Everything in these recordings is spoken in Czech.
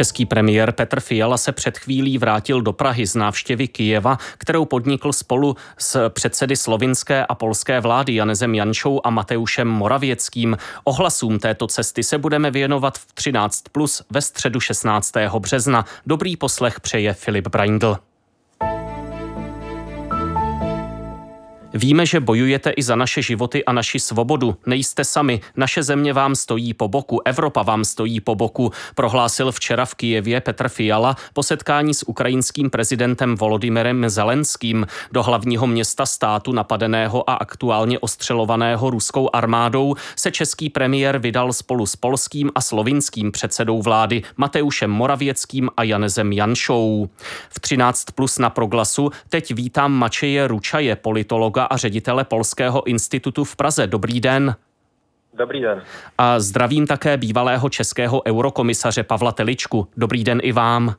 Český premiér Petr Fiala se před chvílí vrátil do Prahy z návštěvy Kijeva, kterou podnikl spolu s předsedy slovinské a polské vlády Janezem Janšou a Mateušem Moravěckým. Ohlasům této cesty se budeme věnovat v 13 plus ve středu 16. března. Dobrý poslech přeje Filip Braindl. Víme, že bojujete i za naše životy a naši svobodu. Nejste sami. Naše země vám stojí po boku. Evropa vám stojí po boku, prohlásil včera v Kijevě Petr Fiala po setkání s ukrajinským prezidentem Volodymyrem Zelenským. Do hlavního města státu napadeného a aktuálně ostřelovaného ruskou armádou se český premiér vydal spolu s polským a slovinským předsedou vlády Mateušem Moravěckým a Janezem Janšou. V 13 plus na proglasu teď vítám Mačeje Ručaje, politologa pedagoga a ředitele Polského institutu v Praze. Dobrý den. Dobrý den. A zdravím také bývalého českého eurokomisaře Pavla Teličku. Dobrý den i vám.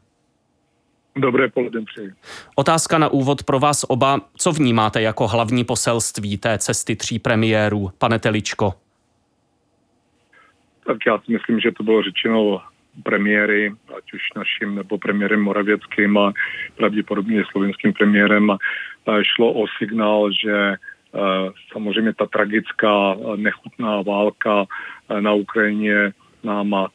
Dobré poledne přeji. Otázka na úvod pro vás oba. Co vnímáte jako hlavní poselství té cesty tří premiérů, pane Teličko? Tak já si myslím, že to bylo řečeno premiéry, ať už naším nebo premiérem Moravěckým a pravděpodobně slovenským premiérem, šlo o signál, že samozřejmě ta tragická nechutná válka na Ukrajině nám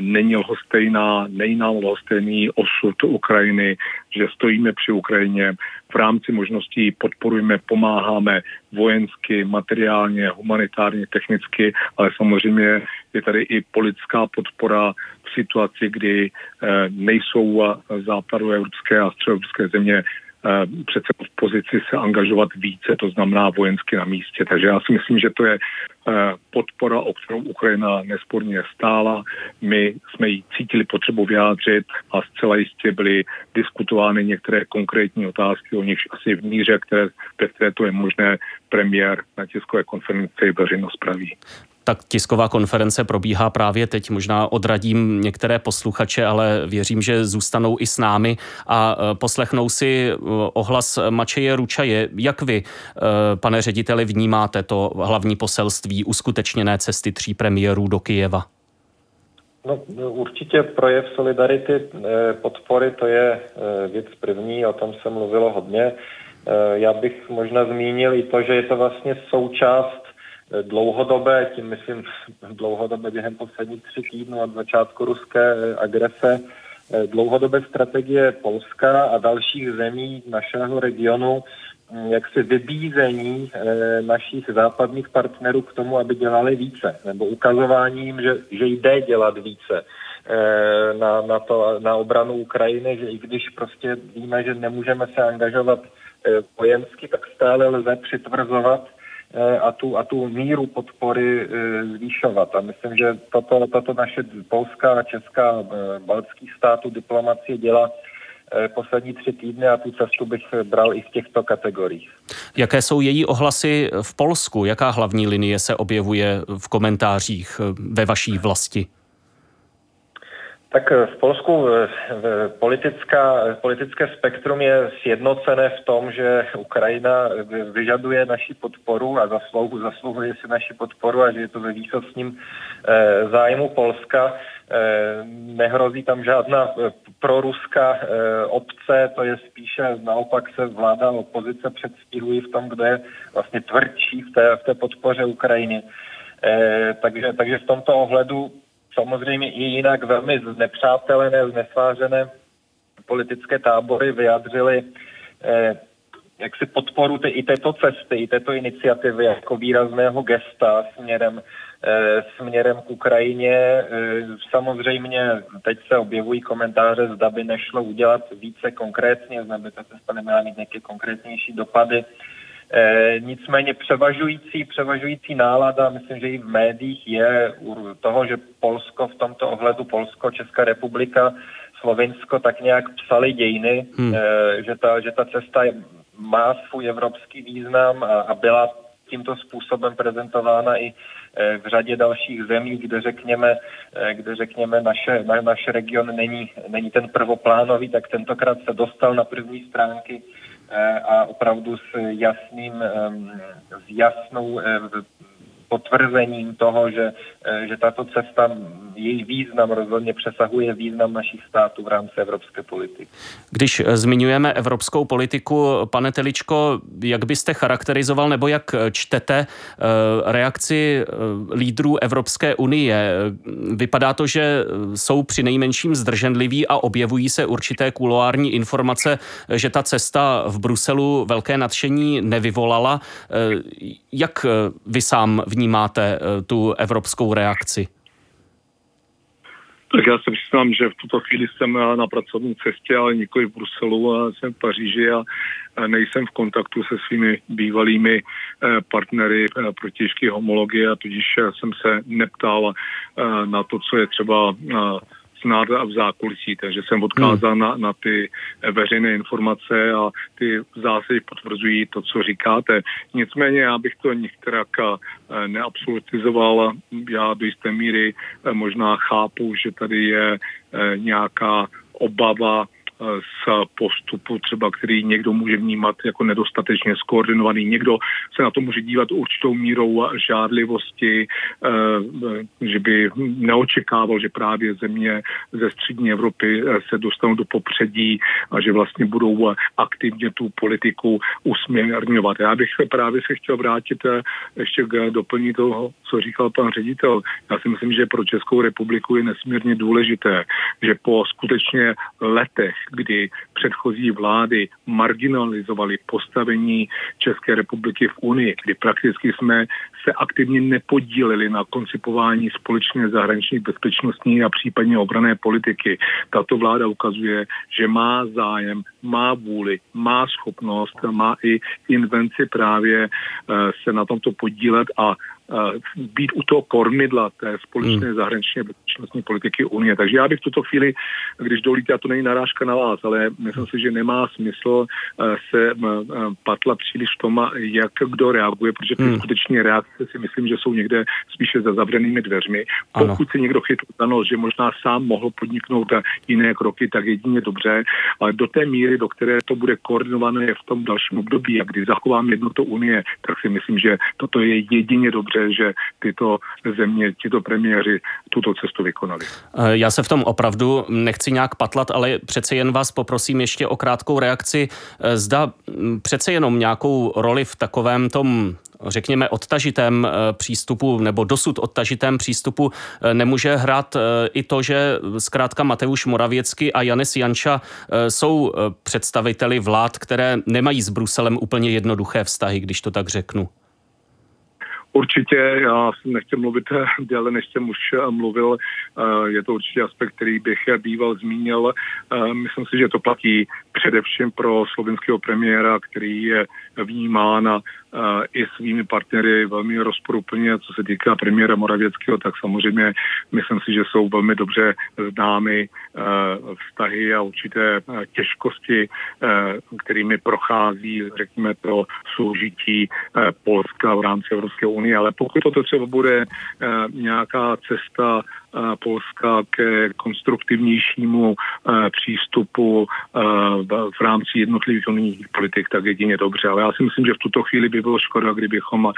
není lhostejná, není nám lhostejný osud Ukrajiny, že stojíme při Ukrajině, v rámci možností podporujeme, pomáháme vojensky, materiálně, humanitárně, technicky, ale samozřejmě je tady i politická podpora v situaci, kdy nejsou západu evropské a středoevropské země Eh, přece v pozici se angažovat více, to znamená vojensky na místě. Takže já si myslím, že to je eh, podpora, o kterou Ukrajina nesporně stála. My jsme ji cítili potřebu vyjádřit a zcela jistě byly diskutovány některé konkrétní otázky, o nich asi v míře, které, ve které to je možné, premiér na tiskové konferenci veřejnost praví. Tak tisková konference probíhá právě teď. Možná odradím některé posluchače, ale věřím, že zůstanou i s námi a e, poslechnou si e, ohlas Mačeje Ručaje. Jak vy, pane řediteli, vnímáte to hlavní poselství uskutečněné cesty tří premiérů do Kijeva? No, určitě projev solidarity, podpory, to je věc první, o tom se mluvilo hodně. Já bych možná zmínil i to, že je to vlastně součást dlouhodobé, tím myslím dlouhodobé během posledních tři týdnů od začátku ruské eh, agrese, eh, dlouhodobé strategie Polska a dalších zemí našeho regionu, hm, jak se vybízení eh, našich západních partnerů k tomu, aby dělali více, nebo ukazováním, že, že jde dělat více na, na, to, na obranu Ukrajiny, že i když prostě víme, že nemůžeme se angažovat vojensky, tak stále lze přitvrzovat Eh, a tu, a tu míru podpory eh, zvýšovat. A myslím, že toto, toto naše polská, česká, eh, baltských států diplomacie dělá poslední tři týdny a tu cestu bych bral i v těchto kategoriích. Jaké jsou její ohlasy v Polsku? Jaká hlavní linie se objevuje v komentářích ve vaší vlasti? Tak eh, v Polsku eh, politická, politické spektrum je sjednocené v tom, že Ukrajina vyžaduje naši podporu a zasluhuje si naši podporu a že je to ve výsostním eh, zájmu Polska. Nehrozí tam žádná proruská obce, to je spíše naopak se vláda opozice předstihují v tom, kdo je vlastně tvrdší v té, v té podpoře Ukrajiny. Takže, takže v tomto ohledu samozřejmě i jinak velmi znepřátelené, znesvářené politické tábory vyjadřily eh, jak si podporu i této cesty, i této iniciativy jako výrazného gesta směrem, eh, směrem k Ukrajině. Eh, samozřejmě teď se objevují komentáře, zda by nešlo udělat více konkrétně, zda by ta cesta neměla mít nějaké konkrétnější dopady. Eh, nicméně převažující, převažující nálada, myslím, že i v médiích je u toho, že Polsko v tomto ohledu, Polsko, Česká republika, Slovinsko tak nějak psali dějiny, hmm. že, ta, že ta cesta má svůj evropský význam a, a byla tímto způsobem prezentována i v řadě dalších zemí, kde řekněme, kde řekněme naše, na, naš region není, není ten prvoplánový, tak tentokrát se dostal na první stránky a opravdu s jasným, s jasnou potvrzením toho, že, eh, že tato cesta, její význam rozhodně přesahuje význam našich států v rámci evropské politiky. Když eh, zmiňujeme evropskou politiku, pane Teličko, jak byste charakterizoval nebo jak eh, čtete reakci lídrů Evropské unie? Vypadá to, že jsou při nejmenším zdrženliví a objevují se určité kuloární informace, že ta cesta v Bruselu velké nadšení nevyvolala. Jak vy sám vnímáte eh, tu evropskou reakci? Tak já se přiznám, že v tuto chvíli jsem na pracovní cestě, ale nikoli v Bruselu, a jsem v Paříži a nejsem v kontaktu se svými bývalými eh, partnery eh, protižky homologie a tudíž jsem se neptal na to, co je třeba znát v zákulisí, takže jsem odkázal hmm. na, na ty veřejné informace a ty zásady potvrzují to, co říkáte. Nicméně já bych to některak eh, neabsolutizoval. Já do jisté míry eh, možná chápu, že tady je eh, nějaká obava z postupu třeba, který někdo může vnímat jako nedostatečně skoordinovaný. Někdo se na to může dívat určitou mírou žádlivosti, eh, že by neočekával, že právě země ze střední Evropy eh, se dostanou do popředí a že vlastně budou aktivně tu politiku usměrňovat. Já bych právě se chtěl vrátit eh, ještě k doplní toho, co říkal pan ředitel. Já si myslím, že pro Českou republiku je nesmírně důležité, že po skutečně letech, kdy předchozí vlády marginalizovaly postavení České republiky v Unii, kdy prakticky jsme se aktivně nepodíleli na koncipování společné zahraniční bezpečnostní a případně obrané politiky. Tato vláda ukazuje, že má zájem, má vůli, má schopnost, má i invenci právě eh, se na tomto podílet a být u toho kormidla té společné hmm. zahraniční bezpečnostní politiky Unie. Takže já bych v tuto chvíli, když dolíte, a to není narážka na vás, ale myslím si, že nemá smysl se patla příliš v tom, jak kdo reaguje, protože ty hmm. skutečně reakce si myslím, že jsou někde spíše za zavřenými dveřmi. Pokud ano. si někdo chytl za že možná sám mohl podniknout jiné kroky, tak jedině dobře, ale do té míry, do které to bude koordinované v tom dalším období a kdy zachovám jednotu Unie, tak si myslím, že toto je jedině dobře dobře, že tyto země, tyto premiéři tuto cestu vykonali. Eh, já se v tom opravdu nechci nějak patlat, ale přece jen vás poprosím ještě o krátkou reakci. Eh, zda hm, přece jenom nějakou roli v takovém tom řekněme, odtažitém eh, přístupu nebo dosud odtažitém přístupu nemůže hrát i to, že zkrátka Mateuš Moravěcky a Janis Janča jsou představiteli vlád, které nemají s Bruselem úplně jednoduché vztahy, když to tak řeknu. Určitě, já nechci mluvit déle, než jsem už eh, mluvil. Eh, je to určitě aspekt, který bych býval zmínil. Eh, myslím si, že to platí především pro slovenského premiéra, který je vnímán i svými partnery velmi rozporuplně, co se týká premiéra Moravěckého, tak samozřejmě myslím si, že jsou velmi dobře známy vztahy a určité těžkosti, kterými prochází, řekněme, to soužití Polska v rámci Evropské unie. Ale pokud to třeba bude nějaká cesta Polska ke konstruktivnějšímu přístupu v rámci jednotlivých unijních politik, tak jedině dobře. Ale já si myslím, že v tuto chvíli by bylo škoda, kdybychom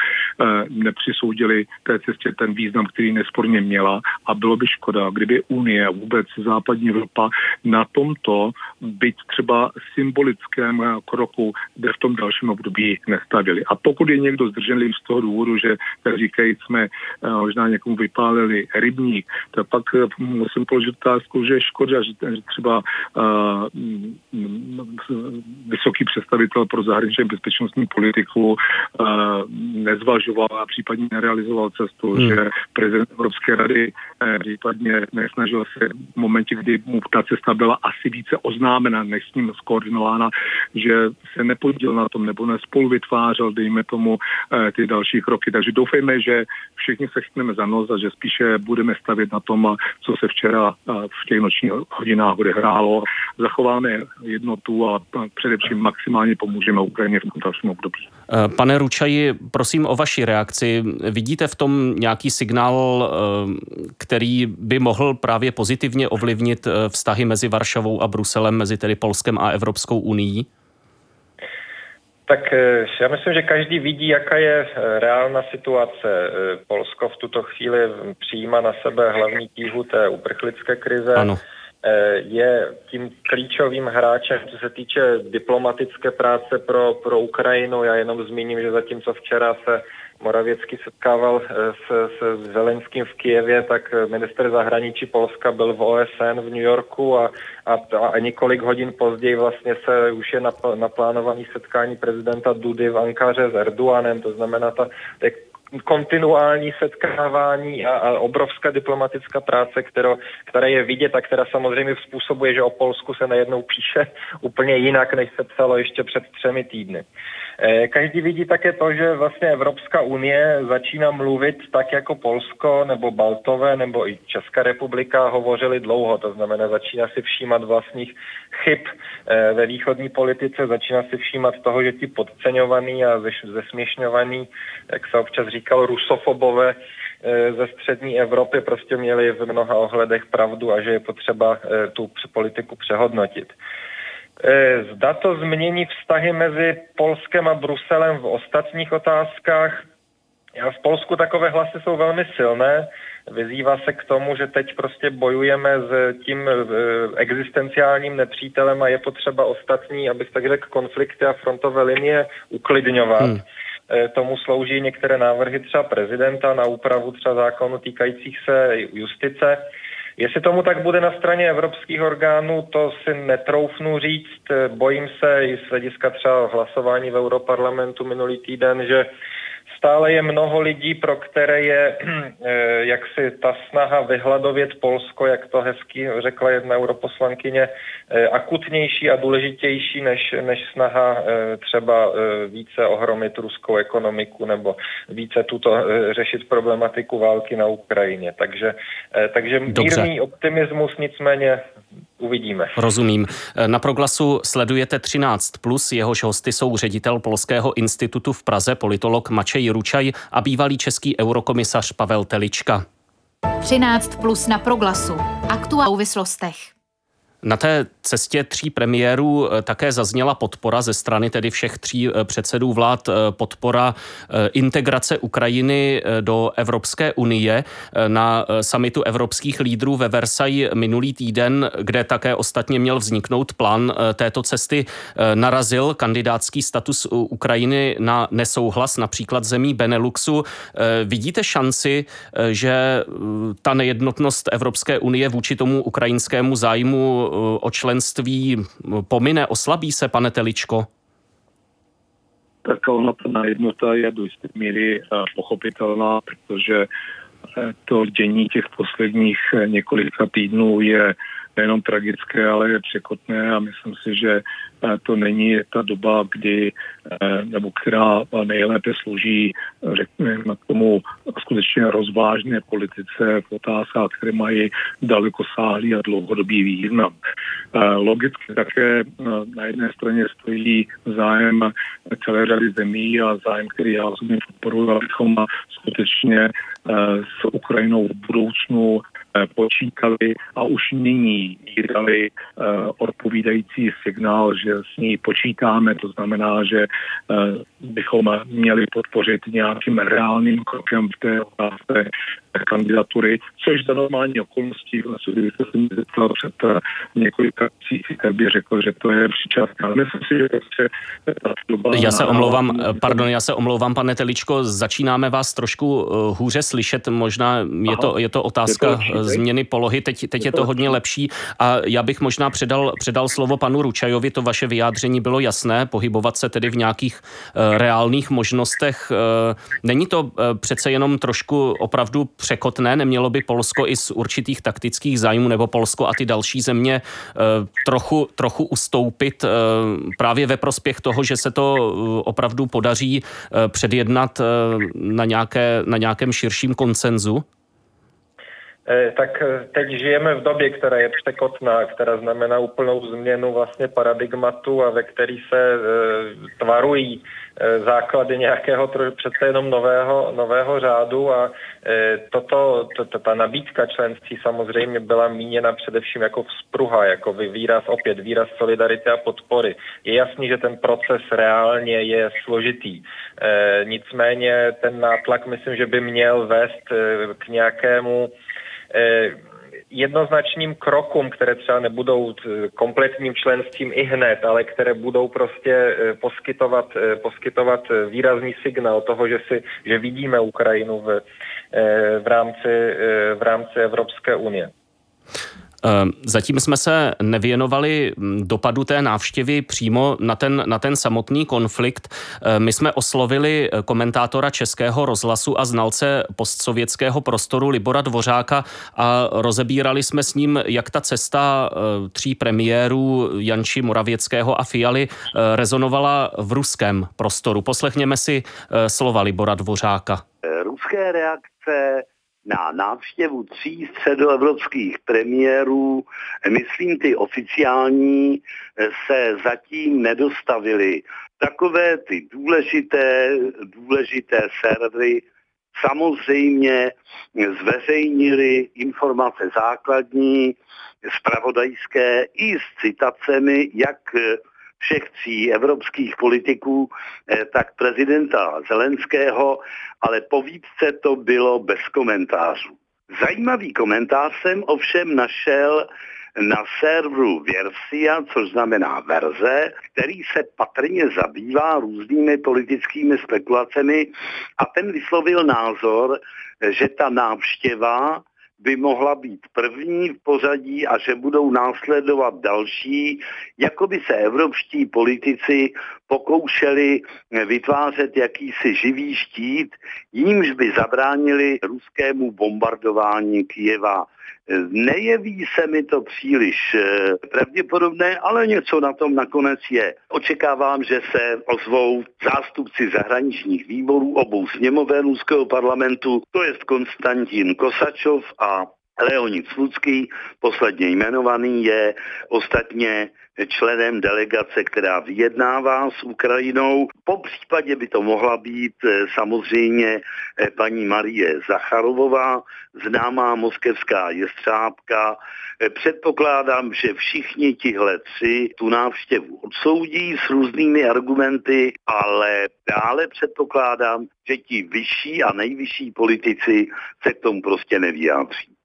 nepřisoudili té cestě ten význam, který nesporně měla a bylo by škoda, kdyby Unie a vůbec západní Evropa na tomto, byť třeba symbolickém kroku, kde v tom dalším období nestavili. A pokud je někdo zdrženlivý z toho důvodu, že tak říkají, jsme možná někomu vypálili rybník, tak pak eh, musím položit otázku, že je škoda, že, třeba uh, vysoký představitel pro zahraniční bezpečnostní politiku nezvažoval a případně nerealizoval cestu, hmm. že prezident Evropské rady případně nesnažil se v momentě, kdy mu ta cesta byla asi více oznámena, než s ním skoordinována, že se nepodíl na tom nebo nespolu vytvářel, dejme tomu, ty další kroky. Takže doufejme, že všichni se chytneme za nos a že spíše budeme stavět na tom, co se včera v těch nočních hodinách odehrálo. Zachováme jednotu a především maximálně pomůžeme Ukrajině v dalším období. Eh, pane Ručaji, prosím o vaši reakci. Vidíte v tom nějaký signál, eh, který by mohl právě pozitivně ovlivnit eh, vztahy mezi Varšavou a Bruselem, mezi tedy Polskem a Evropskou unii? Tak já myslím, že každý vidí, jaká je reálná situace. Polsko v tuto chvíli přijímá na sebe hlavní tíhu té uprchlické krize. Ano. Eh, je tím klíčovým hráčem, co se týče diplomatické práce pro, pro Ukrajinu. Já jenom zmíním, že zatímco včera se Moravěcky setkával eh, s, s Zelenským v Kijevě, tak minister zahraničí Polska byl v OSN v New Yorku a, a, a několik hodin později vlastně se už je naplánovaný setkání prezidenta Dudy v Ankaře s Erdoganem, to znamená, ta, kontinuální setkávání a, a obrovská diplomatická práce, kterou, která je vidět a která samozřejmě způsobuje, že o Polsku se najednou píše úplně jinak, než se psalo ještě před třemi týdny. Eh, každý vidí také to, že vlastně Evropská unie začíná mluvit tak jako Polsko nebo Baltové nebo i Česká republika hovořili dlouho, to znamená začíná si všímat vlastních chyb eh, ve východní politice, začíná si všímat toho, že ti podceňovaní a zesměšňovaní, jak se občas říkal, rusofobové eh, ze střední Evropy prostě měli v mnoha ohledech pravdu a že je potřeba tu politiku přehodnotit. Eh, zda to změní vztahy mezi Polskem a Bruselem v ostatních otázkách. V Polsku takové hlasy jsou velmi silné. Vyzývá se k tomu, že teď prostě bojujeme s tím eh, existenciálním nepřítelem a je potřeba ostatní, abych tak řekl, konflikty a frontové linie uklidňovat. Hmm. Eh, tomu slouží některé návrhy třeba prezidenta na úpravu třeba zákonu týkajících se justice. Jestli tomu tak bude na straně evropských orgánů, to si netroufnu říct. Bojím se i z hlediska třeba hlasování v Europarlamentu minulý týden, že stále je mnoho lidí, pro které je eh, jaksi ta snaha vyhladovět Polsko, jak to hezky řekla jedna europoslankyně, eh, akutnější a důležitější než, než snaha eh, třeba více ohromit ruskou ekonomiku nebo více tuto řešit problematiku války na Ukrajině. Takže, takže mírný optimismus nicméně Uvidíme. Rozumím. Na proglasu sledujete 13+, plus, jehož hosty jsou ředitel Polského institutu v Praze, politolog Mačej Ručaj a bývalý český eurokomisař Pavel Telička. 13 plus na proglasu. Aktuál souvislostech. Na té cestě tří premiérů eh, také zazněla podpora ze strany tedy všech tří eh, předsedů vlád, eh, podpora integrace Ukrajiny do Evropské unie na samitu evropských lídrů ve Versailles minulý týden, kde také ostatně měl vzniknout plán této cesty, narazil kandidátský status Ukrajiny na nesouhlas například zemí Beneluxu. Vidíte šanci, že ta nejednotnost Evropské unie vůči tomu ukrajinskému zájmu o členství pomine, oslabí se, pane Teličko? Tak ona ta nejednota je do jisté míry eh, pochopitelná, protože eh, to dění těch posledních eh, několika týdnů je nejenom tragické, ale je překotné a myslím si, že eh, to není ta doba, kdy, eh, nebo která nejlépe slouží, řekněme, k tomu skutečně rozvážné politice v otázkách, které mají dalekosáhlý a dlouhodobý význam. Eh, logicky také na jedné straně stojí zájem celé řady zemí a zájem, který já osobně podporuji, abychom skutečně s Ukrajinou v budoucnu počítali a už nyní jí dali eh, odpovídající signál, že s ní počítáme. To znamená, že eh, bychom měli podpořit nějakým reálným krokem v té otázce kandidatury, což za normální okolností, vlastně, kdyby se mi zeptal před několika měsíci, tak bych řekl, že to je předčasné. Ale myslím si, že prostě ta doba... Já se omlouvám, pardon, já se omlouvám, pane Teličko, začínáme vás trošku hůře slyšet, možná je to, je to otázka je to změny polohy, teď, teď je to hodně lepší a já bych možná předal, předal slovo panu Ručajovi, to vaše vyjádření bylo jasné, pohybovat se tedy v nějakých uh, reálných možnostech. Uh, není to uh, přece jenom trošku opravdu překotné, nemělo by Polsko i z určitých taktických zájmů nebo Polsko a ty další země uh, trochu, trochu ustoupit uh, právě ve prospěch toho, že se to uh, opravdu podaří uh, předjednat uh, na, nějaké, na nějakém širším koncenzu? Eh, tak eh, teď žijeme v době, která je překotná, která znamená úplnou změnu vlastně paradigmatu a ve který se e, tvarují základy nějakého přece jenom nového, nového řádu a toto, to, ta nabídka členství samozřejmě byla míněna především jako vzpruha, jako výraz, opět výraz solidarity a podpory. Je jasný, že ten proces reálně je složitý. E, nicméně ten nátlak myslím, že by měl vést k nějakému Eh, jednoznačným krokům, které třeba nebudou kompletním členstvím i hned, ale které budou prostě eh, poskytovat, eh, poskytovat výrazný signál toho, že, si, že vidíme Ukrajinu v, v, rámci, v rámci Evropské unie. Ehm, zatím jsme se nevěnovali hm, dopadu té návštěvy přímo na ten, na ten samotný konflikt. Ehm, my jsme oslovili eh, komentátora Českého rozhlasu a znalce postsovětského prostoru Libora Dvořáka a rozebírali jsme s ním, jak ta cesta eh, tří premiérů Janči Moravěckého a Fialy eh, rezonovala v ruském prostoru. Poslechněme si slova Libora Dvořáka. Ruské reakce na návštěvu tří středoevropských premiérů, myslím ty oficiální, se zatím nedostavily. Takové ty důležité, důležité servery samozřejmě zveřejnili informace základní, spravodajské i s citacemi, jak všech tří evropských politiků, eh, tak prezidenta Zelenského, ale po to bylo bez komentářů. Zajímavý komentář jsem ovšem našel na serveru Versia, což znamená verze, který se patrně zabývá různými politickými spekulacemi a ten vyslovil názor, že ta návštěva by mohla být první v pořadí a že budou následovat další, jako by se evropští politici pokoušeli vytvářet jakýsi živý štít, jímž by zabránili ruskému bombardování Kijeva. Nejeví se mi to příliš eh, pravděpodobné, ale něco na tom nakonec je. Očekávám, že se ozvou zástupci zahraničních výborů obou sněmoven ruského parlamentu, to je Konstantin Kosačov a Leonid Slucký, posledně jmenovaný, je ostatně členem delegace, která vyjednává s Ukrajinou. Po případě by to mohla být eh, samozřejmě eh, paní Marie Zacharovová, známá moskevská jestřábka. Eh, předpokládám, že všichni tihle tři tu návštěvu odsoudí s různými argumenty, ale dále předpokládám, že ti vyšší a nejvyšší politici se k tomu prostě nevyjádří.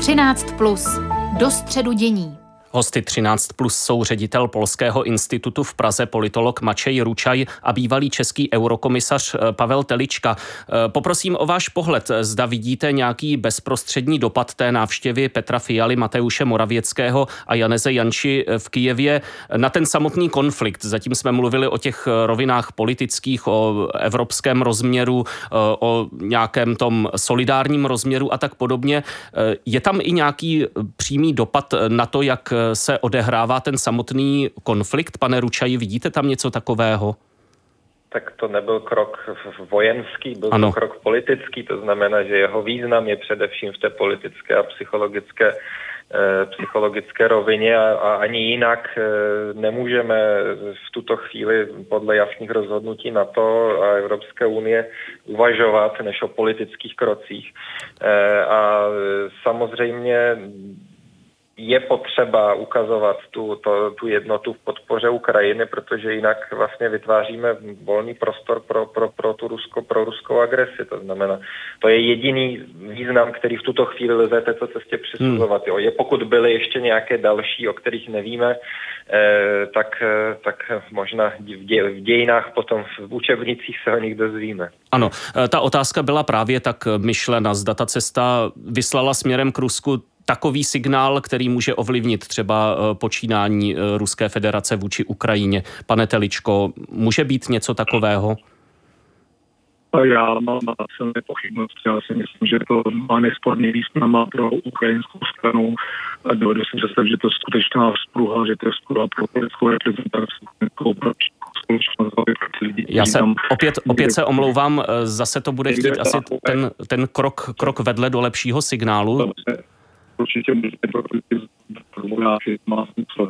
13 plus. Do středu dění. Hosty 13 plus jsou ředitel Polského institutu v Praze politolog Mačej Ručaj a bývalý český eurokomisař eh, Pavel Telička. Eh, poprosím o váš pohled. Zda vidíte nějaký bezprostřední dopad té návštěvy Petra Fialy, Mateuše Moravěckého a Janeze Janči eh, v Kijevě na ten samotný konflikt. Zatím jsme mluvili o těch rovinách politických, o evropském rozměru, o nějakém tom solidárním rozměru a tak podobně. Je tam i nějaký přímý dopad na to, jak se odehrává ten samotný konflikt? Pane Ručaji, vidíte tam něco takového? Tak to nebyl krok vojenský, byl ano. to krok politický, to znamená, že jeho význam je především v té politické a psychologické eh, psychologické rovině a, a ani jinak eh, nemůžeme v tuto chvíli podle jasných rozhodnutí NATO a Evropské unie uvažovat než o politických krocích. Eh, a samozřejmě je potřeba ukazovat tu, to, tu jednotu v podpoře Ukrajiny, protože jinak vlastně vytváříme volný prostor pro, pro, pro tu rusko, pro ruskou agresi. To znamená, to je jediný význam, který v tuto chvíli lze této cestě přisuzovat. Hmm. Je pokud byly ještě nějaké další, o kterých nevíme, eh, tak, eh, tak možná v, dě, v dějinách potom v učebnicích se o nich dozvíme. Ano, eh, ta otázka byla právě tak myšlena, zda ta cesta vyslala směrem k Rusku takový signál, který může ovlivnit třeba eh, počínání eh, Ruské federace vůči Ukrajině. Pane Teličko, může být něco takového? Já mám silné pochybnosti. Já si myslím, že to má nesporný význam pro ukrajinskou stranu. Dovedu si představit, že to je skutečná vzpruha, že to je vzpruha pro politickou reprezentaci, pro společnost. Já se opět, opět se omlouvám, zase to bude chtít asi ten, ten krok, krok vedle do lepšího signálu. Určitě má smysl.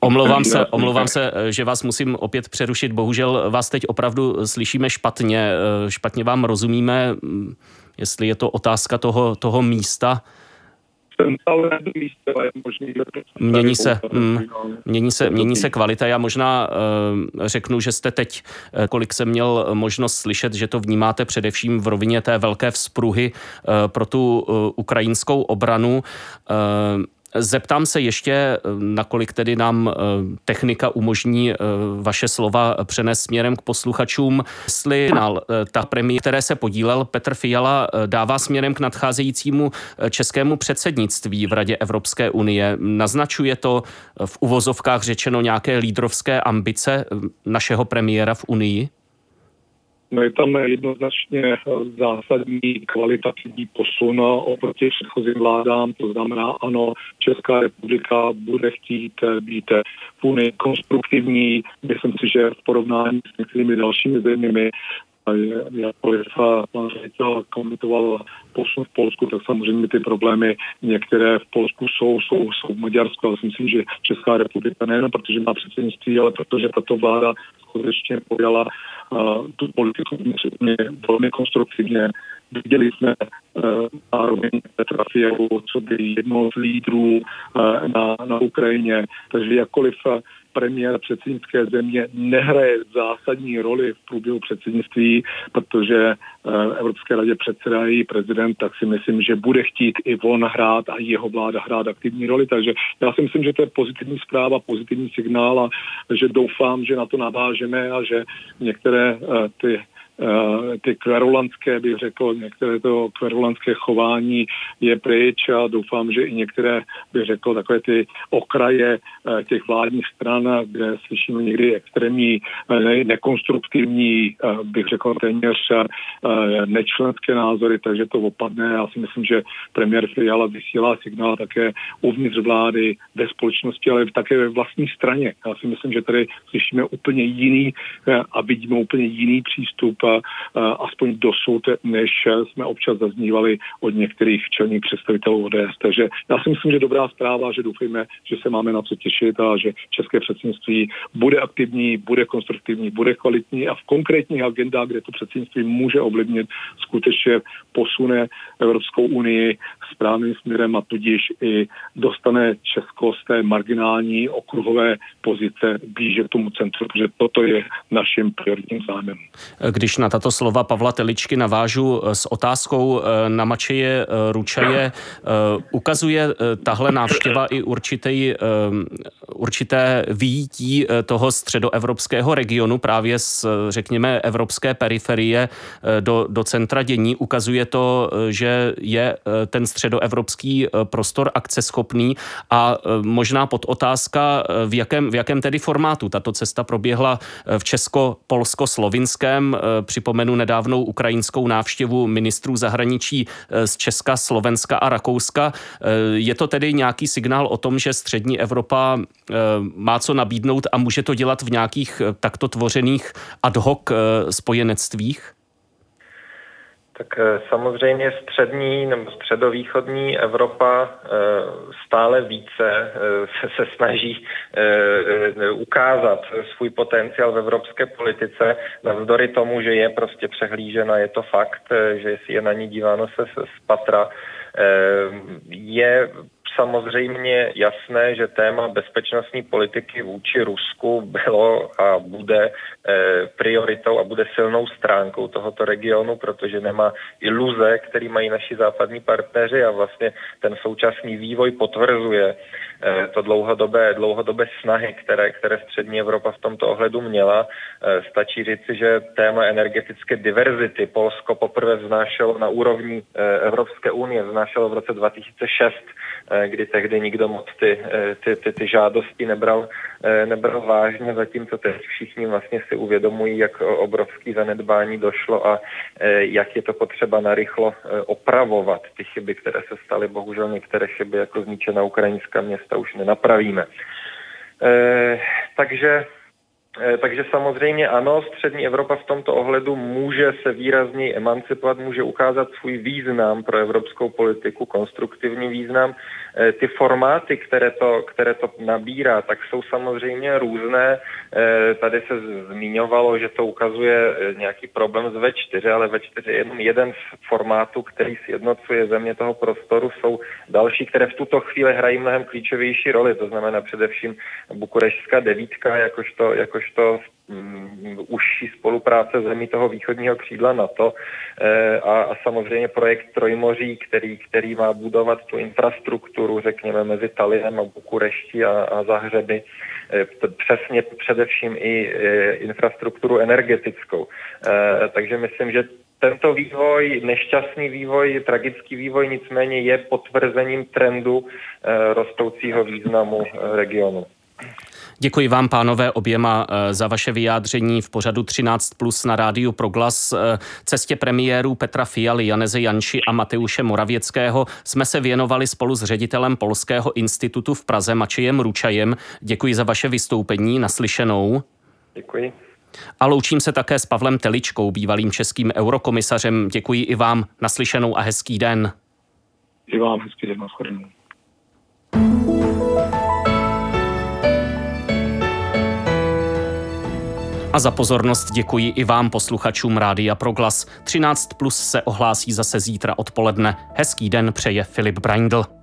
Omlouvám se, omlouvám se, že vás musím opět přerušit. Bohužel vás teď opravdu slyšíme špatně, špatně vám rozumíme, jestli je to otázka toho, toho místa. Mění se, mm, mění se, mění se kvalita. Já možná uh, řeknu, že jste teď, uh, kolik jsem měl možnost slyšet, že to vnímáte především v rovině té velké vzpruhy uh, pro tu uh, ukrajinskou obranu. Uh, Zeptám se ještě, eh, nakolik tedy nám eh, technika umožní eh, vaše slova přenést směrem k posluchačům. Jestli ta premiér, které se podílel Petr Fiala, dává směrem k nadcházejícímu českému předsednictví v Radě Evropské unie. Naznačuje to v uvozovkách řečeno nějaké lídrovské ambice našeho premiéra v Unii? No je tam jednoznačně zásadní kvalitativní posun oproti předchozím vládám, to znamená ano, Česká republika bude chtít být v Unii konstruktivní, myslím si, že v porovnání s některými dalšími zeměmi jakkoliv pan ředitel komentoval posun v Polsku, tak samozřejmě ty problémy některé v Polsku jsou, jsou, jsou v Maďarsku, ale myslím, že Česká republika nejen protože má předsednictví, ale protože tato vláda skutečně pojala tu politiku velmi konstruktivně. Viděli jsme zároveň Petra Fialu, co by jedno z lídrů na, na Ukrajině. Takže jakkoliv premiér předsednické země nehraje zásadní roli v průběhu předsednictví, protože Evropské radě předsedají prezident, tak si myslím, že bude chtít i on hrát a jeho vláda hrát aktivní roli. Takže já si myslím, že to je pozitivní zpráva, pozitivní signál a že doufám, že na to navážeme a že některé ty Eh, ty kverulanské, bych řekl, některé to kverulanské chování je pryč a doufám, že i některé, bych řekl, takové ty okraje eh, těch vládních stran, kde slyšíme někdy extrémní, eh, nekonstruktivní, bych řekl téměř nečlenské názory, takže to opadne. Já si myslím, že premiér Fiala vysílá signál také uvnitř vlády, ve společnosti, ale také ve vlastní straně. Já si myslím, že tady slyšíme úplně jiný a vidíme úplně jiný přístup aspoň dosud, než jsme občas zaznívali od některých čelních představitelů ODS. Takže já si myslím, že dobrá zpráva, že doufejme, že se máme na co těšit a že české předsednictví bude aktivní, bude konstruktivní, bude kvalitní a v konkrétních agendách, kde to předsednictví může ovlivnit, skutečně posune Evropskou unii správným směrem a tudíž i dostane Česko z té marginální okruhové pozice blíže k tomu centru, protože toto je naším prioritním zájmem. Když na tato slova Pavla Teličky navážu eh, s otázkou eh, na Mačeje eh, Ručaje. Ukazuje tahle návštěva i určitý, určité výjití toho středoevropského regionu právě z, řekněme, evropské periferie do, do centra dění. Ukazuje to, že je ten středoevropský prostor akceschopný a možná pod otázka, v jakém, v jakém tedy formátu tato cesta proběhla v česko-polsko-slovinském Připomenu nedávnou ukrajinskou návštěvu ministrů zahraničí eh, z Česka, Slovenska a Rakouska. Eh, je to tedy nějaký signál o tom, že střední Evropa eh, má co nabídnout a může to dělat v nějakých takto tvořených ad hoc spojenectvích? Tak eh, samozřejmě střední nebo středovýchodní Evropa eh, stále více eh, se, snaží ukázat svůj potenciál v evropské politice, navzdory tomu, že je prostě přehlížena, je to fakt, že je na ní díváno se z patra. Je samozřejmě jasné, že téma bezpečnostní politiky vůči Rusku bylo a bude eh, prioritou a bude silnou stránkou tohoto regionu, protože nemá iluze, který mají naši západní partneři a vlastně ten současný vývoj potvrzuje eh, to dlouhodobé, dlouhodobé snahy, které, které střední Evropa v tomto ohledu měla. Eh, stačí říci, že téma energetické diverzity Polsko poprvé vznášelo na úrovni Evropské unie, vznášelo v roce 2006 kdy tehdy nikdo moc ty, ty, ty, ty žádosti nebral, nebral vážně, zatímco teď všichni vlastně si uvědomují, jak obrovský zanedbání došlo a jak je to potřeba narychlo opravovat. Ty chyby, které se staly, bohužel některé chyby jako zničená ukrajinská města už nenapravíme. Takže Eh, takže samozřejmě ano, střední Evropa v tomto ohledu může se výrazně emancipovat, může ukázat svůj význam pro evropskou politiku, konstruktivní význam. Eh, ty formáty, které to, které to nabírá, tak jsou samozřejmě různé. Eh, tady se zmiňovalo, že to ukazuje nějaký problém z V4, ale V4 je jenom jeden z formátů, který sjednocuje země toho prostoru. Jsou další, které v tuto chvíli hrají mnohem klíčovější roli, to znamená především Bukurešská devítka, jakožto, jakožto užší spolupráce zemí toho východního křídla NATO eh, a, a samozřejmě projekt Trojmoří, který, který má budovat tu infrastrukturu, řekněme, mezi Talinem a Bukurešti a, a Zahřeby, eh, přesně především i eh, infrastrukturu energetickou. Takže myslím, že tento vývoj, nešťastný vývoj, tragický vývoj nicméně je potvrzením trendu rostoucího významu regionu. Děkuji vám, pánové, oběma eh, za vaše vyjádření v pořadu 13 plus na rádiu Proglas. Eh, cestě premiérů Petra Fialy, Janeze Janči a Mateuše Moravěckého jsme se věnovali spolu s ředitelem Polského institutu v Praze Mačejem Ručajem. Děkuji za vaše vystoupení, naslyšenou. Děkuji. A loučím se také s Pavlem Teličkou, bývalým českým eurokomisařem. Děkuji i vám, naslyšenou a hezký den. I vám hezký den, nashledanou. A za pozornost děkuji i vám, posluchačům Rádia Proglas. 13 plus se ohlásí zase zítra odpoledne. Hezký den přeje Filip Braindl.